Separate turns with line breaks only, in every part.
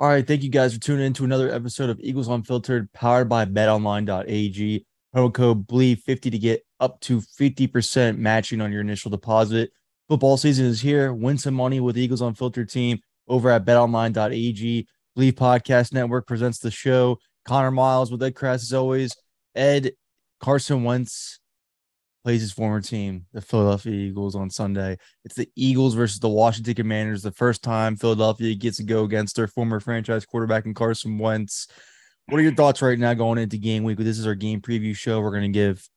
All right, thank you guys for tuning in to another episode of Eagles Unfiltered, powered by BetOnline.ag. Promo code BLEAV50 to get up to 50% matching on your initial deposit. Football season is here. Win some money with Eagles Unfiltered team over at BetOnline.ag. Bleav Podcast Network presents the show. Connor Miles with Ed Kracz as always. Ed Carson Wentz plays his former team, the Philadelphia Eagles, on Sunday. It's the Eagles versus the Washington Commanders. The first time Philadelphia gets to go against their former franchise quarterback in Carson Wentz. What are your thoughts right now going into game week? This is our game preview show. We're going to give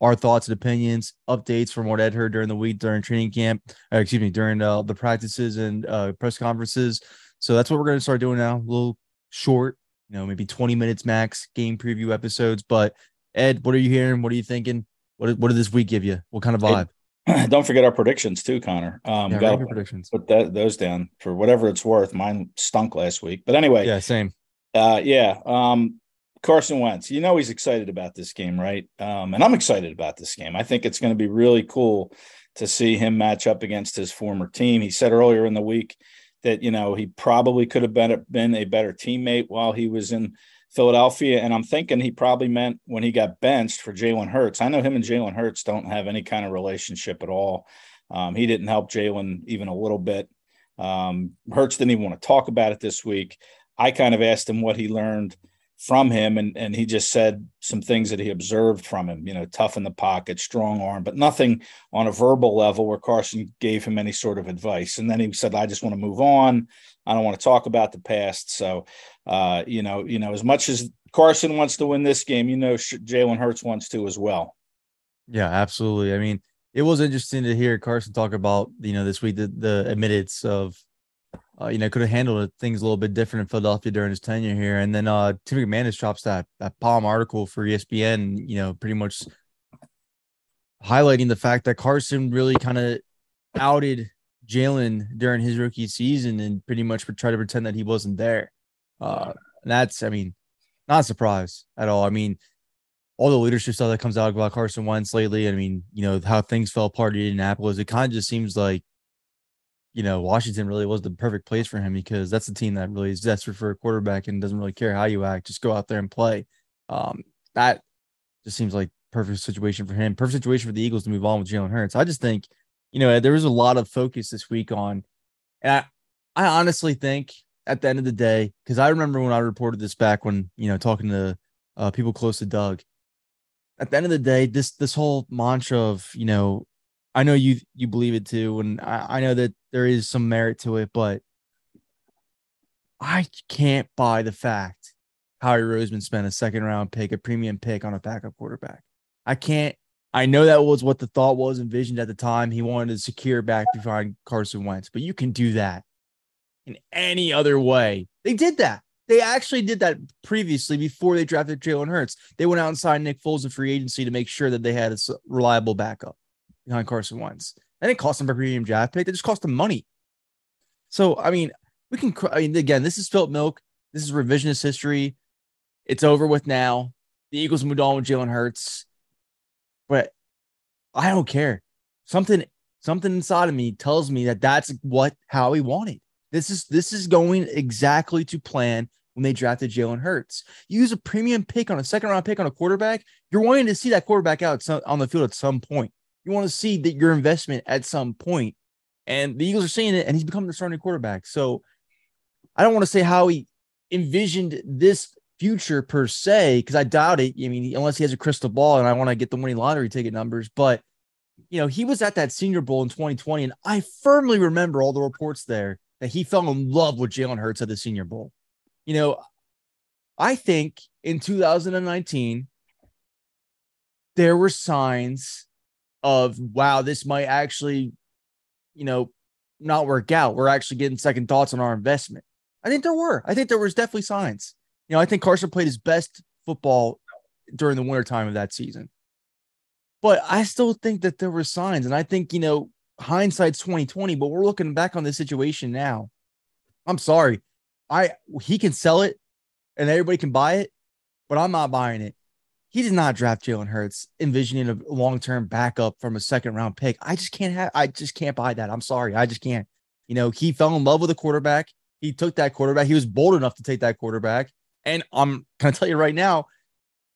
our thoughts and opinions, updates from what Ed heard during the week, during training camp, uh, excuse me, during uh, the practices and uh, press conferences. So that's what we're going to start doing now. A little short, you know, maybe 20 minutes max game preview episodes. But Ed, what are you hearing? What are you thinking? What did, what did this week give you? What kind of vibe?
Hey, don't forget our predictions too, Connor. Um,
Yeah,
got
predictions.
put that, those down for whatever it's worth. Mine stunk last week, but anyway,
Yeah, same.
uh, yeah. Um, Carson Wentz, you know he's excited about this game, right? Um, and I'm excited about this game. I think it's going to be really cool to see him match up against his former team. He said earlier in the week that you know he probably could have been been a better teammate while he was in Philadelphia, and I'm thinking he probably meant when he got benched for Jalen Hurts. I know him and Jalen Hurts don't have any kind of relationship at all. Um, he didn't help Jalen even a little bit. Um, Hurts didn't even want to talk about it this week. I kind of asked him what he learned from him, and and he just said some things that he observed from him. You know, tough in the pocket, strong arm, but nothing on a verbal level where Carson gave him any sort of advice. And then he said, "I just want to move on. I don't want to talk about the past." So, uh, you know, you know, as much as Carson wants to win this game, you know, Jalen Hurts wants to as well.
Yeah, absolutely. I mean, it was interesting to hear Carson talk about, you know, this week the, the admittance of, uh, you know, could have handled things a little bit different in Philadelphia during his tenure here. And then uh Tim McManus drops that that palm article for ESPN, you know, pretty much highlighting the fact that Carson really kind of outed Jalen during his rookie season and pretty much tried to pretend that he wasn't there. Uh, and that's, I mean, not a surprise at all. I mean, all the leadership stuff that comes out about Carson Wentz lately. I mean, you know, how things fell apart in Indianapolis. It kind of just seems like, you know, Washington really was the perfect place for him because that's the team that really is desperate for a quarterback and doesn't really care how you act. Just go out there and play. Um, that just seems like perfect situation for him. Perfect situation for the Eagles to move on with Jalen Hurts. I just think, you know, there was a lot of focus this week on, and I, I honestly think at the end of the day, because I remember when I reported this back when, you know, talking to uh, people close to Doug, at the end of the day, this this whole mantra of you know, I know you you believe it too, and I, I know that there is some merit to it, but I can't buy the fact Howie Roseman spent a second round pick, a premium pick on a backup quarterback. I can't. I know that was what the thought was envisioned at the time. He wanted to secure back behind Carson Wentz, but you can do that in any other way. They did that. They actually did that previously before they drafted Jalen Hurts. They went out and signed Nick Foles in free agency to make sure that they had a reliable backup behind Carson Wentz. And it cost them a premium draft pick. They just cost them money. So, I mean, we can, I mean, again, this is spilt milk. This is revisionist history. It's over with now. The Eagles moved on with Jalen Hurts. But I don't care. Something, something inside of me tells me that that's what Howie wanted. This is this is going exactly to plan when they drafted Jalen Hurts. You use a premium pick on a second round pick on a quarterback. You're wanting to see that quarterback out on the field at some point. You want to see that your investment at some point. And the Eagles are seeing it, and he's becoming the starting quarterback. So I don't want to say how he envisioned this future per se, because I doubt it. I mean, unless he has a crystal ball and I want to get the winning lottery ticket numbers, but you know, he was at that senior bowl in 2020, and I firmly remember all the reports there that he fell in love with Jalen Hurts at the senior bowl. You know, I think in 2019, there were signs of wow, this might actually, you know, not work out. We're actually getting second thoughts on our investment. I think there were. I think there was definitely signs. You know, I think Carson played his best football during the wintertime of that season. But I still think that there were signs. And I think, you know, hindsight's 2020, but we're looking back on this situation now. I'm sorry. I he can sell it and everybody can buy it, but I'm not buying it. He did not draft Jalen Hurts, envisioning a long-term backup from a second round pick. I just can't have I just can't buy that. I'm sorry. I just can't. You know, he fell in love with a quarterback. He took that quarterback. He was bold enough to take that quarterback. And I'm gonna tell you right now,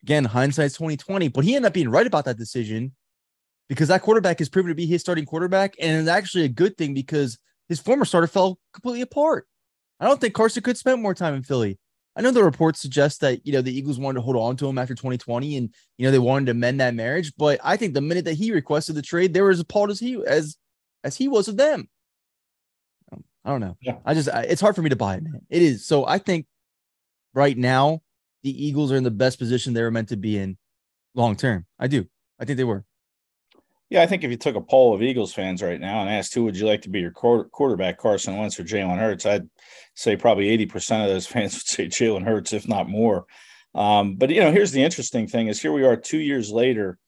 again, hindsight's 2020, but he ended up being right about that decision because that quarterback has proven to be his starting quarterback. And it's actually a good thing because his former starter fell completely apart. I don't think Carson could spend more time in Philly. I know the reports suggest that you know the Eagles wanted to hold on to him after 2020, and you know they wanted to mend that marriage. But I think the minute that he requested the trade, they were as appalled as he as as he was of them. I don't know. Yeah. I just I, it's hard for me to buy it, man. It is. So I think right now the Eagles are in the best position they were meant to be in long term. I do. I think they were.
Yeah, I think if you took a poll of Eagles fans right now and asked who would you like to be your quarterback, Carson Wentz or Jalen Hurts, I'd say probably 80% of those fans would say Jalen Hurts, if not more. Um, but, you know, here's the interesting thing is here we are two years later,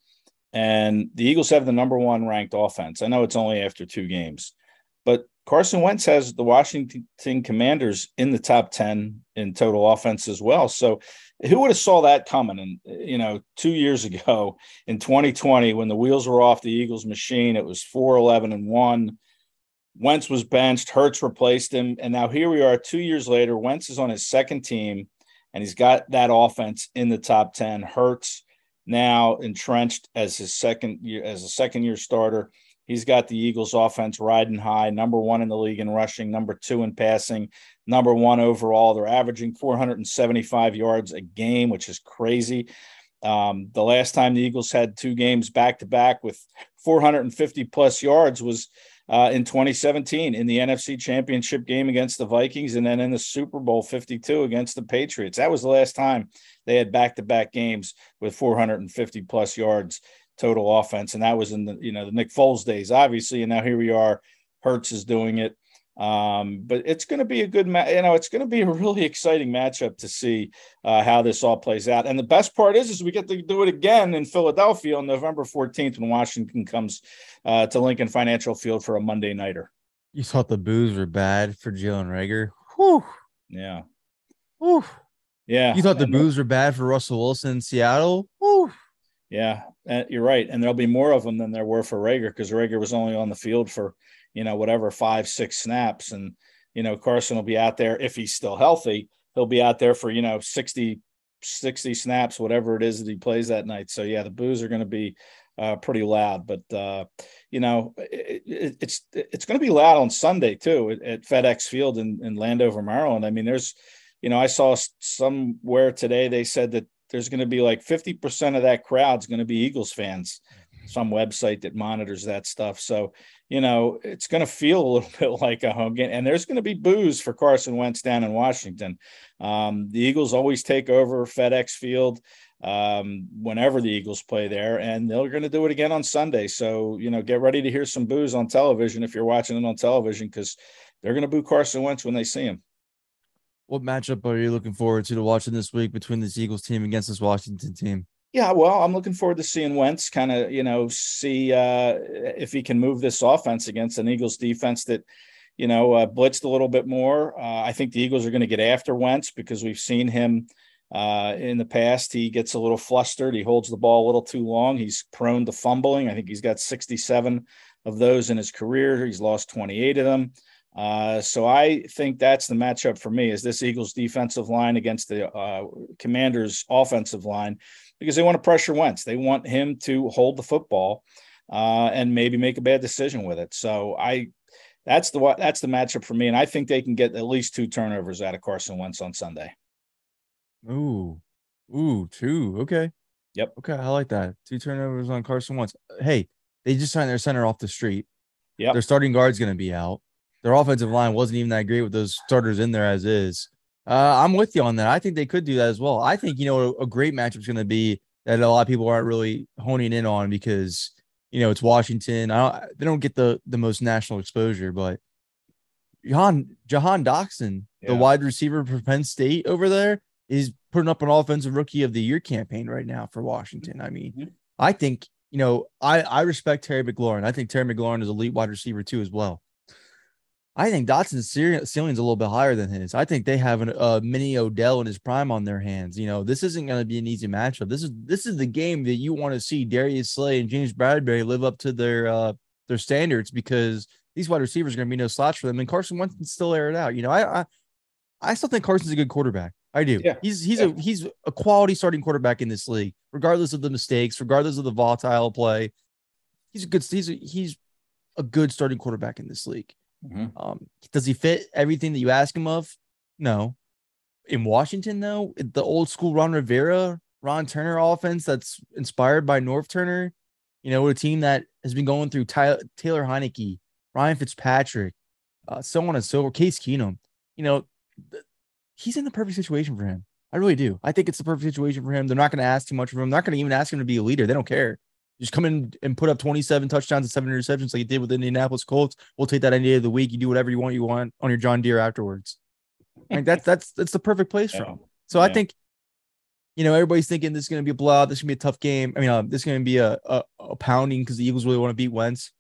and the Eagles have the number one ranked offense. I know it's only after two games, but Carson Wentz has the Washington Commanders in the top 10 in total offense as well. So who would have saw that coming? And you know, two years ago in 2020, when the wheels were off the Eagles machine, it was 4 11 and 1. Wentz was benched, Hurts replaced him. And now here we are two years later. Wentz is on his second team, and he's got that offense in the top 10. Hurts now entrenched as his second year as a second year starter. He's got the Eagles offense riding high, number one in the league in rushing, number two in passing, number one overall. They're averaging 475 yards a game, which is crazy. Um, the last time the Eagles had two games back to back with 450 plus yards was uh, in 2017 in the NFC Championship game against the Vikings, and then in the Super Bowl 52 against the Patriots. That was the last time they had back to back games with 450 plus yards total offense, and that was in the you know the Nick Foles days, obviously, and now here we are. Hurts is doing it. Um, but it's going to be a good match. You know, it's going to be a really exciting matchup to see uh, how this all plays out. And the best part is, is we get to do it again in Philadelphia on November 14th when Washington comes uh, to Lincoln Financial Field for a Monday nighter.
You thought the boos were bad for Jalen Reagor. Whew.
Yeah.
Whew.
Yeah.
You thought the boos were bad for Russell Wilson in Seattle. Whew.
Yeah, you're right. And there'll be more of them than there were for Reagor because Reagor was only on the field for – you know, whatever five, six snaps. And, you know, Carson will be out there if he's still healthy. He'll be out there for, you know, 60, 60 snaps, whatever it is that he plays that night. So, yeah, the boos are going to be uh, pretty loud. But, uh, you know, it, it, it's it's going to be loud on Sunday, too, at, at FedEx Field in, in Landover, Maryland. I mean, there's, you know, I saw somewhere today they said that there's going to be like 50% of that crowd's going to be Eagles fans some website that monitors that stuff. So, you know, it's going to feel a little bit like a home game. And there's going to be boos for Carson Wentz down in Washington. Um, the Eagles always take over FedEx Field um, whenever the Eagles play there, and they're going to do it again on Sunday. So, you know, get ready to hear some boos on television if you're watching it on television because they're going to boo Carson Wentz when they see him.
What matchup are you looking forward to to watching this week between this Eagles team against this Washington team?
Yeah, well, I'm looking forward to seeing Wentz kind of, you know, see uh, if he can move this offense against an Eagles defense that, you know, uh, blitzed a little bit more. Uh, I think the Eagles are going to get after Wentz because we've seen him uh, in the past. He gets a little flustered. He holds the ball a little too long. He's prone to fumbling. I think he's got 67 of those in his career. He's lost 28 of them. Uh, so I think that's the matchup for me is this Eagles defensive line against the uh, Commanders offensive line because they want to pressure Wentz. They want him to hold the football. uh, and maybe make a bad decision with it. So I that's the that's the matchup for me, and I think they can get at least two turnovers out of Carson Wentz on Sunday.
Ooh, ooh, two. Okay.
Yep.
Okay, I like that. Two turnovers on Carson Wentz. Hey, they just signed their center off the street.
Yeah.
Their starting guard's going to be out. Their offensive line wasn't even that great with those starters in there as is. Uh, I'm with you on that. I think they could do that as well. I think you know a, a great matchup is going to be that a lot of people aren't really honing in on because you know it's Washington. I don't, they don't get the the most national exposure, but Jahan Jahan Dotson,
Yeah.
the wide receiver for Penn State over there, is putting up an offensive rookie of the year campaign right now for Washington. I mean,
Mhm.
I think you know I I respect Terry McLaurin. I think Terry McLaurin is elite wide receiver too as well. I think Dotson's ceiling ceiling's a little bit higher than his. I think they have a uh, mini Odell in his prime on their hands. You know, this isn't going to be an easy matchup. This is this is the game that you want to see Darius Slay and James Bradberry live up to their uh their standards because these wide receivers are going to be no slouch for them. And Carson Wentz can still air it out. You know, I I, I still think Carson's a good quarterback. I do.
Yeah.
He's he's
Yeah.
a he's a quality starting quarterback in this league, regardless of the mistakes, regardless of the volatile play. He's a good he's a, he's a good starting quarterback in this league.
Mhm.
Um, does he fit everything that you ask him of? No. In Washington, though, the old school Ron Rivera, Ron Turner offense that's inspired by Norv Turner, you know, a team that has been going through Taylor Heinicke, Ryan Fitzpatrick, uh, so on and so forth, Case Keenum, you know, th- he's in the perfect situation for him. I really do. I think it's the perfect situation for him. They're not going to ask too much of him. They're not going to even ask him to be a leader. They don't care. Just come in and put up 27 touchdowns and seven interceptions like you did with the Indianapolis Colts. We'll take that any day of the week. You do whatever you want. You want on your John Deere afterwards. Like that's that's that's the perfect place for
Yeah.
him. So I think, you know, everybody's thinking this is going to be a blowout. This is going to be a tough game. I mean, uh, this is going to be a, a, a pounding because the Eagles really want to beat Wentz.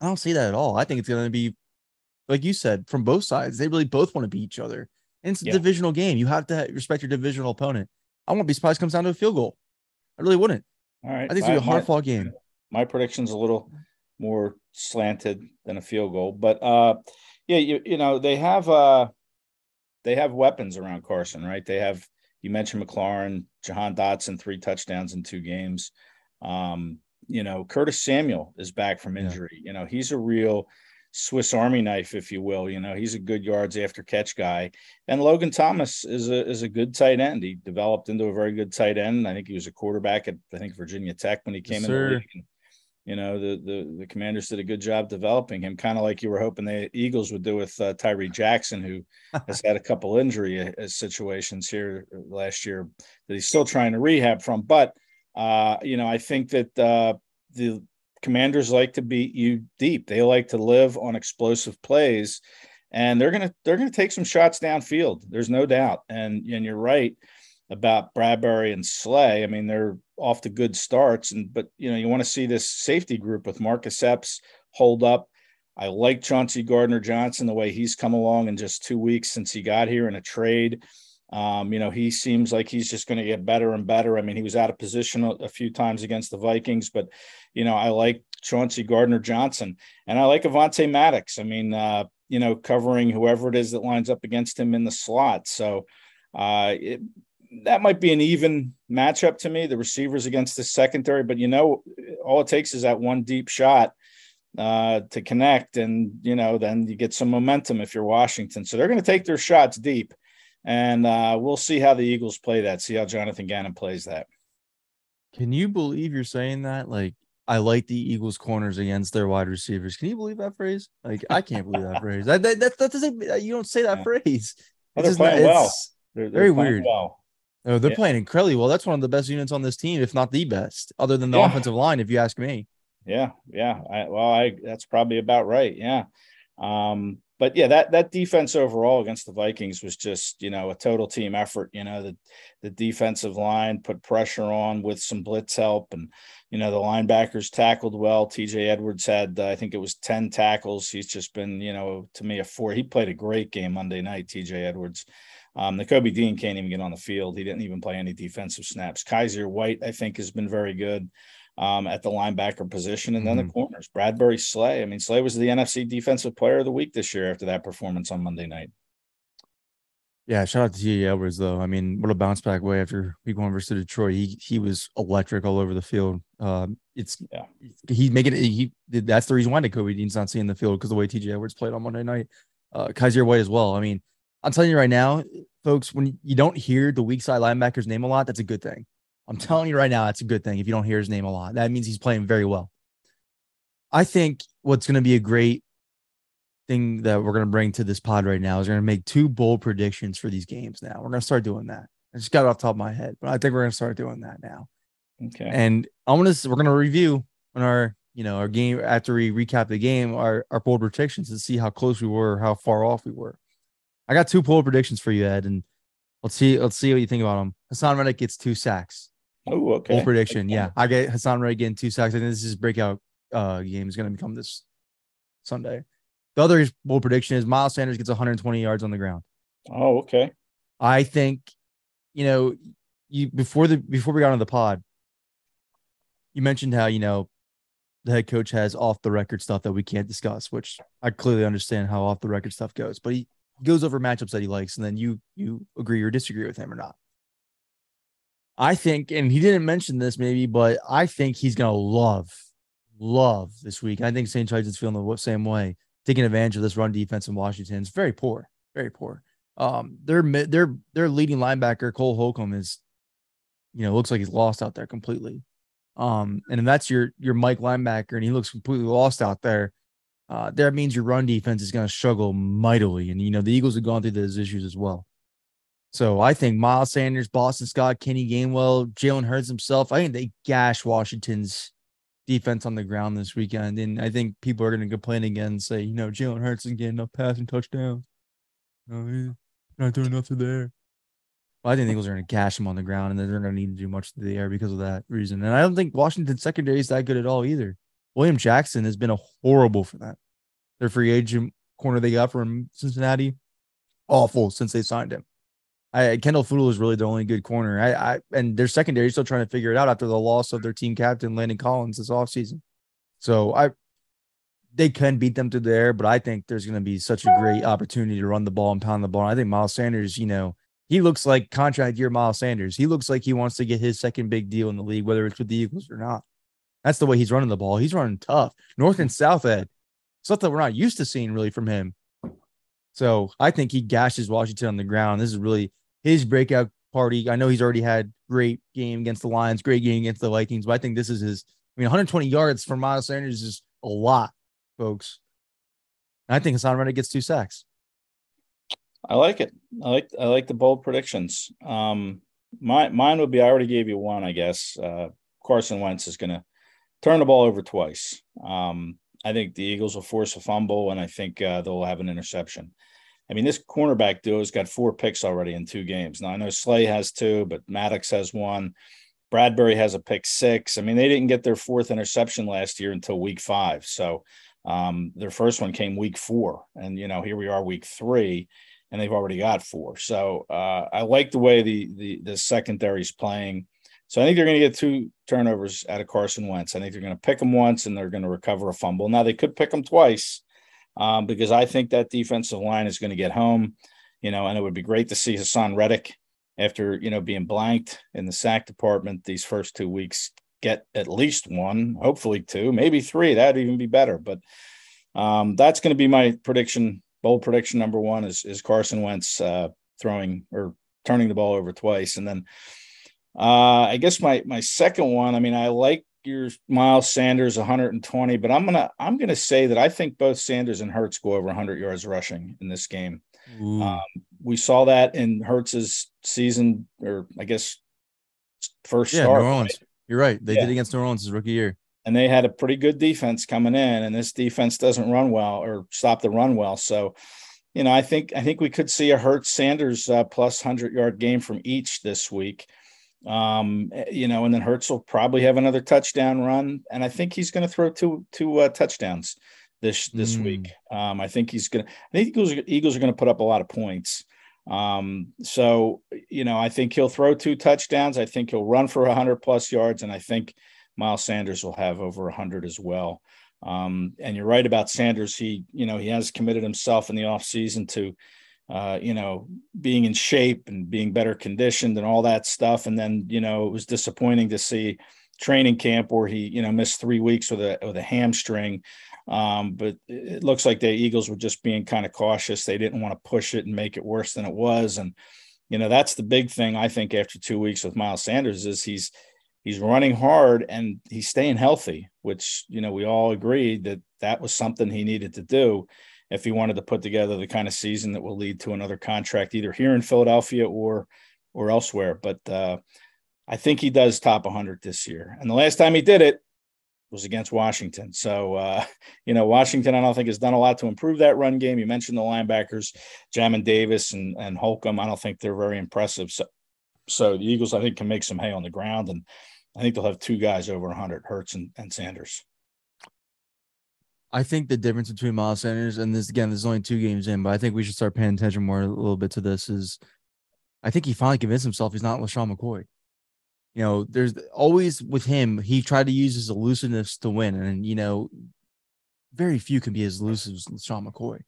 I don't see that at all. I think it's going to be, like you said, from both sides. They really both want to beat each other. And it's a
Yeah.
divisional game. You have to respect your divisional opponent. I won't be surprised if it comes down to a field goal. I really wouldn't.
All right.
I think it's going to be a
My-
hard fought game.
my prediction's a little more slanted than a field goal but uh yeah you you know they have uh they have weapons around carson right they have you mentioned mclaurin jahan dotson three touchdowns in two games um you know curtis samuel is back from
Yeah.
injury you know he's a real swiss army knife if you will you know he's a good yards after catch guy. And logan thomas is a is a good tight end. He developed into a very good tight end. I think he was a quarterback at i think virginia tech when he came
Yes,
in the league. And, you know the the the commanders did a good job developing him kind of like you were hoping the eagles would do with uh, tyree jackson who has had a couple injury uh, situations here last year that he's still trying to rehab from. But uh you know i think that uh the commanders like to beat you deep they like to live on explosive plays and they're gonna they're gonna take some shots downfield there's no doubt and and you're right about Bradberry and Slay. I mean, they're off to good starts, and but you know, you want to see this safety group with Marcus Epps hold up. I like Chauncey Gardner Johnson the way he's come along in just two weeks since he got here in a trade. Um, you know, he seems like he's just going to get better and better. I mean, he was out of position a, few times against the Vikings, but you know, I like Chauncey Gardner Johnson and I like Avonte Maddox. I mean, uh, you know, covering whoever it is that lines up against him in the slot. So uh, it, that might be an even matchup to me, the receivers against the secondary. But you know, all it takes is that one deep shot uh, to connect, and you know, then you get some momentum if you're Washington. So they're going to take their shots deep, and uh, we'll see how the Eagles play that. See how Jonathan Gannon plays that.
Can you believe you're saying that? Like, I like the Eagles' corners against their wide receivers. Can you believe that phrase? Like, I can't believe that phrase. That, that, that, that doesn't, you don't say that
Yeah.
phrase.
Well, they're
just not-
playing well.
it's-
They're,
Very
playing
weird.
Well.
Oh, they're
Yeah.
playing incredibly well. That's one of the best units on this team, if not the best, other than the
Yeah.
offensive line, if you ask me.
Yeah, yeah. I, well, I that's probably about right. Yeah. Um, but yeah, that that defense overall against the Vikings was just you know a total team effort. You know the the defensive line put pressure on with some blitz help, and you know the linebackers tackled well. T.J. Edwards had uh, I think it was ten tackles. He's just been you know to me a four. He played a great game Monday night. T.J. Edwards. Um, Kobe Dean can't even get on the field. He didn't even play any defensive snaps. Kyzir White, I think, has been very good um, at the linebacker position, and then the corners. Bradberry Slay. I mean, Slay was the NFC Defensive Player of the Week this year after that performance on Monday night.
Yeah, shout out to T. Edwards though. I mean, what a bounce back way after week one versus Detroit. He he was electric all over the field. Um, it's
yeah,
he's making it. He that's the reason why Kobe Dean's not seeing the field because the way TJ Edwards played on Monday night. Uh, Kyzir White as well. I mean, I'm telling you right now, folks, when you don't hear the weak side linebacker's name a lot, that's a good thing. I'm telling you right now, that's a good thing. If you don't hear his name a lot, that means he's playing very well. I think what's going to be a great thing that we're going to bring to this pod right now is we're going to make two bold predictions for these games now. We're going to start doing that. I just got it off top of my head, but I think we're going to start doing that now.
Okay.
And I'm going to, we're going to review on our, you know, our game after we recap the game, our, our bold predictions and see how close we were, how far off we were. I got two bold predictions for you, Ed, and let's see, let's see what you think about them. Haason Reddick gets two sacks.
Oh, okay.
Bold prediction. Yeah. I get Haason Reddick getting two sacks. I think this is breakout uh, game is going to become this Sunday. The other bold prediction is Miles Sanders gets 120 yards on the ground.
Oh, okay.
I think, you know, you before the before we got on the pod, you mentioned how you know the head coach has off the record stuff that we can't discuss, which I clearly understand how off the record stuff goes, but he goes over matchups that he likes, and then you you agree or disagree with him or not. I think, and he didn't mention this maybe, but I think he's gonna love, love this week. I think St. Charles is feeling the same way taking advantage of this run defense in Washington. It's very poor, very poor. Um, their their their leading linebacker Cole Holcomb is, you know, looks like he's lost out there completely. Um, and if that's your your Mike linebacker and he looks completely lost out there, uh, that means your run defense is going to struggle mightily. And you know the Eagles have gone through those issues as well. So I think Miles Sanders, Boston Scott, Kenny Gainwell, Jalen Hurts himself, I think they gash Washington's defense on the ground this weekend. And I think people are going to complain again and say, you know, Jalen Hurts isn't getting enough passing touchdowns. No, he's not doing enough there. Well, I think the Eagles are going to cash him on the ground and they're not going to need to do much to the air because of that reason. And I don't think Washington secondary is that good at all either. William Jackson has been a horrible for that. Their free agent corner they got from Cincinnati, awful since they signed him. I, Kendall Fuller is really the only good corner. I, I and their secondary still trying to figure it out after the loss of their team captain Landon Collins this offseason. So I they can beat them to air, but I think there's going to be such a great opportunity to run the ball and pound the ball. I think Miles Sanders, you know, he looks like contract year Miles Sanders. He looks like he wants to get his second big deal in the league, whether it's with the Eagles or not. That's the way he's running the ball. He's running tough, north and south Ed. Stuff that we're not used to seeing really from him. So I think he gashes Washington on the ground. This is really his breakout party. I know he's already had great game against the Lions, great game against the Vikings, but I think this is his. I mean, 120 yards for Miles Sanders is a lot, folks. And I think Haason Reddick gets two sacks.
I like it. I like I like the bold predictions. Um, my mine would be I already gave you one, I guess. Uh, Carson Wentz is going to turn the ball over twice. Um, I think the Eagles will force a fumble, and I think uh, they'll have an interception. I mean, this cornerback duo has got four picks already in two games. Now I know Slay has two, but Maddox has one. Bradberry has a pick six. I mean, they didn't get their fourth interception last year until week five. So um, their first one came week four, and you know here we are week three, and they've already got four. So uh, I like the way the the the secondary's playing. So I think they're going to get two turnovers out of Carson Wentz. I think they're going to pick him once and they're going to recover a fumble. Now they could pick him twice um, because I think that defensive line is going to get home, you know, and it would be great to see Haason Reddick after, you know, being blanked in the sack department these first two weeks get at least one, hopefully two, maybe three. That'd even be better. But um, that's going to be my prediction. Bold prediction number one is, is Carson Wentz uh, throwing or turning the ball over twice. And then uh, I guess my my second one, I mean, I like your Miles Sanders 120, but I'm gonna I'm gonna say that I think both Sanders and Hurts go over 100 yards rushing in this game. Um, we saw that in Hurts's season, or I guess first
yeah,
start.
New Orleans.
Right?
You're right. They
Yeah.
did against New Orleans his rookie year.
and they had a pretty good defense coming in, and this defense doesn't run well or stop the run well. So, you know, I think I think we could see a Hurts Sanders uh, plus hundred yard game from each this week. Um, you know, and then Hurts will probably have another touchdown run, and I think he's going to throw two two uh, touchdowns this this
Mm.
week. Um, I think he's going to. I think Eagles Eagles are going to put up a lot of points. Um, so you know, I think he'll throw two touchdowns. I think he'll run for hundred plus yards, and I think Miles Sanders will have over 100 as well. Um, and you're right about Sanders. He, you know, he has committed himself in the offseason to uh, you know, being in shape and being better conditioned and all that stuff. And then, you know, it was disappointing to see training camp where he, you know, missed three weeks with a with a hamstring. Um, but it looks like the Eagles were just being kind of cautious. They didn't want to push it and make it worse than it was. And, you know, that's the big thing I think after two weeks with Miles Sanders is he's he's running hard and he's staying healthy, which, you know, we all agreed that that was something he needed to do if he wanted to put together the kind of season that will lead to another contract either here in Philadelphia or or elsewhere. But uh, I think he does top 100 this year. And the last time he did it was against Washington. So uh, you know, Washington I don't think has done a lot to improve that run game. You mentioned the linebackers, Jamin Davis and and Holcomb. I don't think they're very impressive. So so the Eagles I think can make some hay on the ground and I think they'll have two guys over 100, Hurts and, and Sanders.
I think the difference between Miles Sanders and this again, there's only two games in, but I think we should start paying attention more a little bit to this. Is I think he finally convinced himself he's not LeSean McCoy. You know, there's always with him, he tried to use his elusiveness to win. And, you know, very few can be as elusive as LeSean McCoy.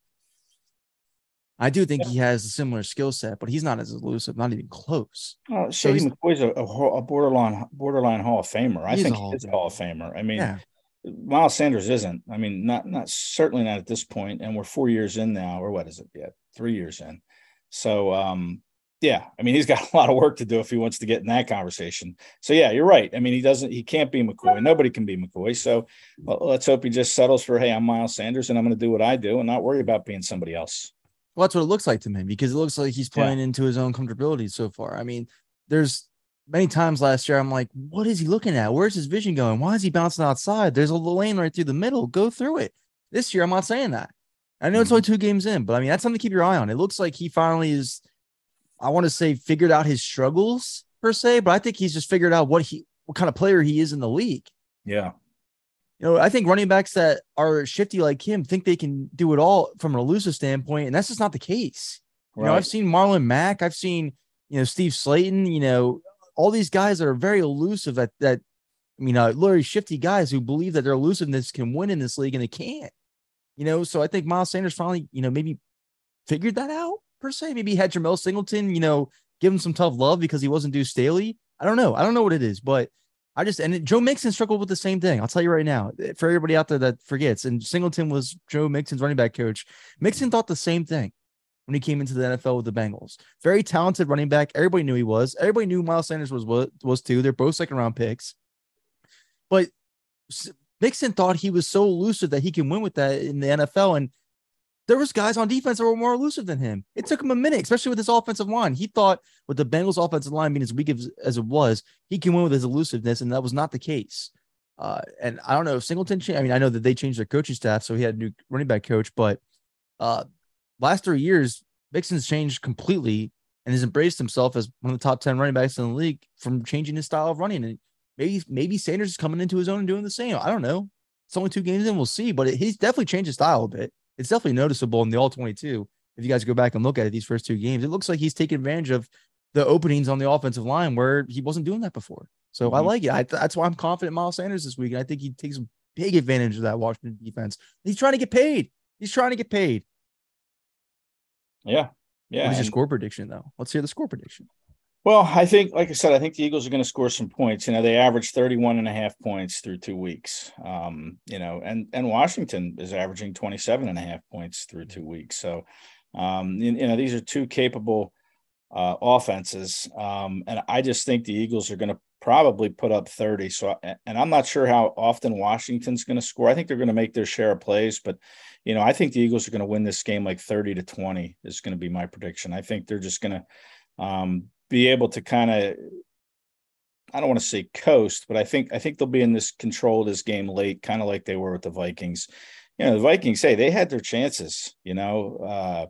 I do think he has a similar skill set, but he's not as elusive, not even close.
Oh, Shady so McCoy's a, a, borderline borderline Hall of Famer. I think he's a Hall of Famer. I mean, yeah. Miles Sanders isn't. I mean, not not certainly not at this point, and we're four years in now, or what is it? Yeah, three years in. So, um, yeah, I mean, he's got a lot of work to do if he wants to get in that conversation. So, yeah, you're right. I mean, he doesn't, he can't be McCoy. Nobody can be McCoy. So, well, let's hope he just settles for, hey, I'm Miles Sanders, and I'm going to do what I do, and not worry about being somebody else.
Well, that's what it looks like to me because it looks like he's playing yeah. into his own comfortability so far. I mean, there's many times last year, I'm like, what is he looking at? Where's his vision going? Why is he bouncing outside? There's a lane right through the middle. Go through it. This year, I'm not saying that. I know it's only mm-hmm. two games in, but I mean, that's something to keep your eye on. It looks like he finally is, I want to say, figured out his struggles per se, but I think he's just figured out what he, what kind of player he is in the league.
Yeah.
You know, I think running backs that are shifty like him think they can do it all from an elusive standpoint, and that's just not the case. You know, I've seen Marlon Mack, I've seen, you know, Steve Slaton, you know, all these guys that are very elusive at that. I mean, uh, literally shifty guys who believe that their elusiveness can win in this league and they can't. You know, so I think Miles Sanders finally, you know, maybe figured that out per se. Maybe had Jemal Singleton, you know, give him some tough love because he wasn't due Staley. I don't know. I don't know what it is, but I just and Joe Mixon struggled with the same thing. I'll tell you right now, for everybody out there that forgets, and Singleton was Joe Mixon's running back coach. Mixon thought the same thing when he came into the NFL with the Bengals. Very talented running back. Everybody knew he was. Everybody knew Miles Sanders was was, was too. They're both second round picks. But Mixon thought he was so elusive that he can win with that in the NFL. And there was guys on defense that were more elusive than him. It took him a minute, especially with his offensive line. He thought with the Bengals offensive line being as weak as, as it was, he can win with his elusiveness, and that was not the case. Uh, and I don't know if Singleton. I mean, I know that they changed their coaching staff, so he had a new running back coach. But uh, last three years, Mixon's changed completely and has embraced himself as one of the top 10 running backs in the league from changing his style of running. And maybe, maybe Sanders is coming into his own and doing the same. I don't know. It's only two games in. We'll see, but it, he's definitely changed his style a bit. It's definitely noticeable in the all 22. If you guys go back and look at it, these first two games, it looks like he's taking advantage of the openings on the offensive line where he wasn't doing that before. So mm-hmm. I like it. I, that's why I'm confident Miles Sanders this week. And I think he takes a big advantage of that Washington defense. He's trying to get paid. He's trying to get paid.
Yeah. Yeah.
What's your score prediction, though? Let's hear the score prediction.
Well, I think, like I said, I think the Eagles are going to score some points. You know, they averaged 31 and a half points through two weeks. Um, you know, and and Washington is averaging 27 and a half points through two weeks. So, um, you, you know, these are two capable uh, offenses. Um, and I just think the Eagles are going to probably put up 30. So, and I'm not sure how often Washington's going to score. I think they're going to make their share of plays, but you know, I think the Eagles are going to win this game like 30 to 20 is going to be my prediction. I think they're just going to um, be able to kind of, I don't want to say coast, but I think I think they'll be in this control of this game late, kind of like they were with the Vikings. You know, the Vikings, hey, they had their chances, you know, uh,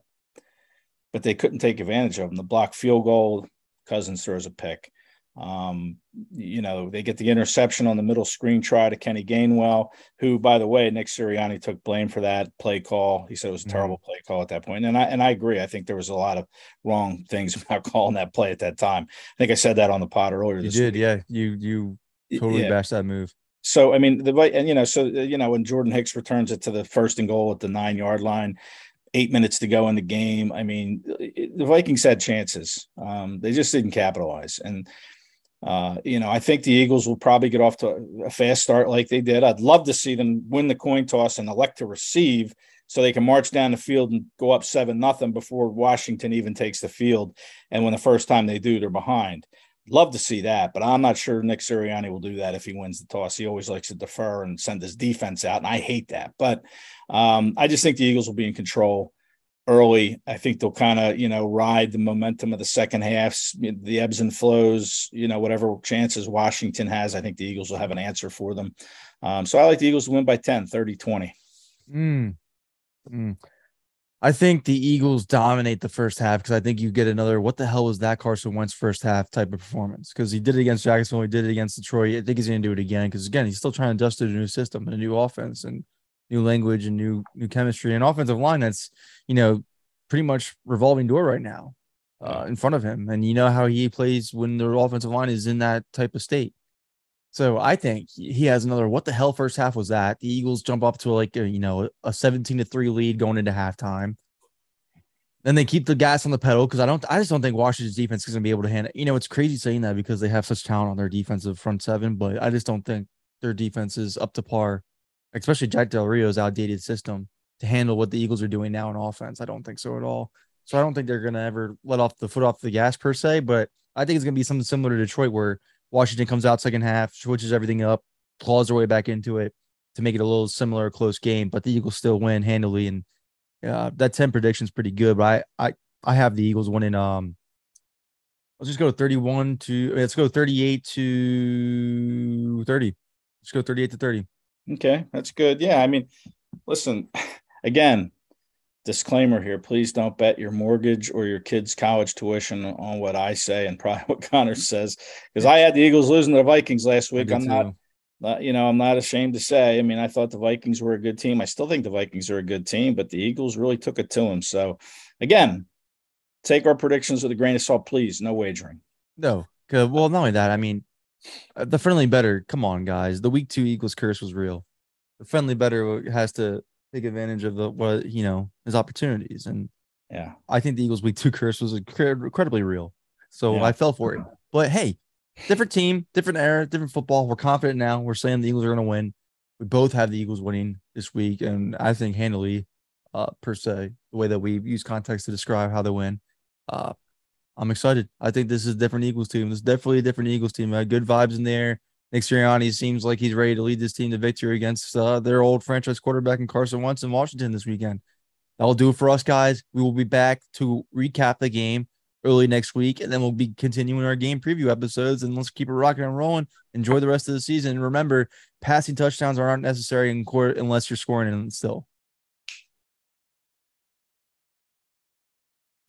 but they couldn't take advantage of them. The block field goal, Cousins throws a pick. Um, you know, they get the interception on the middle screen try to Kenny Gainwell, who, by the way, Nick Sirianni took blame for that play call. He said it was a mm-hmm. terrible mm-hmm. play call at that point. And I and I agree. I think there was a lot of wrong things about calling that play at that time. I think I said that on the pod earlier.
You did,
week.
yeah. You you totally yeah. bashed that move.
So I mean, the right, and you know, so you know, when Jordan Hicks returns it to the first and goal at the nine yard line, eight minutes to go in the game. I mean, the Vikings had chances. Um, they just didn't capitalize. And, uh, you know, I think the Eagles will probably get off to a fast start like they did. I'd love to see them win the coin toss and elect to receive so they can march down the field and go up seven nothing before Washington even takes the field. And when the first time they do, they're behind. Love to see that, but I'm not sure Nick Sirianni will do that if he wins the toss. He always likes to defer and send his defense out, and I hate that. But um, I just think the Eagles will be in control early. I think they'll kind of, you know, ride the momentum of the second half, the ebbs and flows, you know, whatever chances Washington has. I think the Eagles will have an answer for them. Um, so I like the Eagles to win by 10, 30 20.
Mm. Mm. I think the Eagles dominate the first half because I think you get another what the hell was that Carson Wentz first half type of performance because he did it against Jacksonville, he did it against Detroit. I think he's going to do it again because again he's still trying to adjust to a new system and a new offense and new language and new new chemistry and offensive line that's you know pretty much revolving door right now uh, in front of him and you know how he plays when the offensive line is in that type of state. So I think he has another. What the hell? First half was that the Eagles jump up to like a, you know a seventeen to three lead going into halftime. Then they keep the gas on the pedal because I don't. I just don't think Washington's defense is going to be able to handle. You know, it's crazy saying that because they have such talent on their defensive front seven, but I just don't think their defense is up to par, especially Jack Del Rio's outdated system to handle what the Eagles are doing now in offense. I don't think so at all. So I don't think they're going to ever let off the foot off the gas per se, but I think it's going to be something similar to Detroit where Washington comes out second half, switches everything up, claws their way back into it to make it a little similar, close game. But the Eagles still win handily, and uh, that ten prediction is pretty good. But I, I, I have the Eagles winning. Um, let's just go thirty-one to let's go thirty-eight to thirty. Let's go thirty-eight to thirty.
Okay, that's good. Yeah, I mean, listen, again, disclaimer here please don't bet your mortgage or your kids college tuition on what i say and probably what connor says because i had the eagles losing to the vikings last week. i'm not, not you know i'm not ashamed to say i mean i thought the vikings were a good team. I still think the vikings are a good team but the eagles really took it to them so again take our predictions with a grain of salt please. No wagering.
No good. Well not only that i mean the friendly better come on guys the week two eagles curse was real the friendly better has to take advantage of the what you know his opportunities. And
yeah,
I think the Eagles week two curse was incredibly real. So yeah. I fell for it. But hey, different team, different era, different football. We're confident now. We're saying the Eagles are going to win. We both have the Eagles winning this week, and I think handily, uh, per se, the way that we use context to describe how they win. Uh, I'm excited. I think this is a different Eagles team. This is definitely a different Eagles team. Good vibes in there. Nick Sirianni seems like he's ready to lead this team to victory against uh, their old franchise quarterback in Carson Wentz in Washington this weekend. That will do it for us, guys. We will be back to recap the game early next week, and then we'll be continuing our game preview episodes. And let's keep it rocking and rolling. Enjoy the rest of the season. Remember, passing touchdowns aren't necessary in court unless you're scoring them still.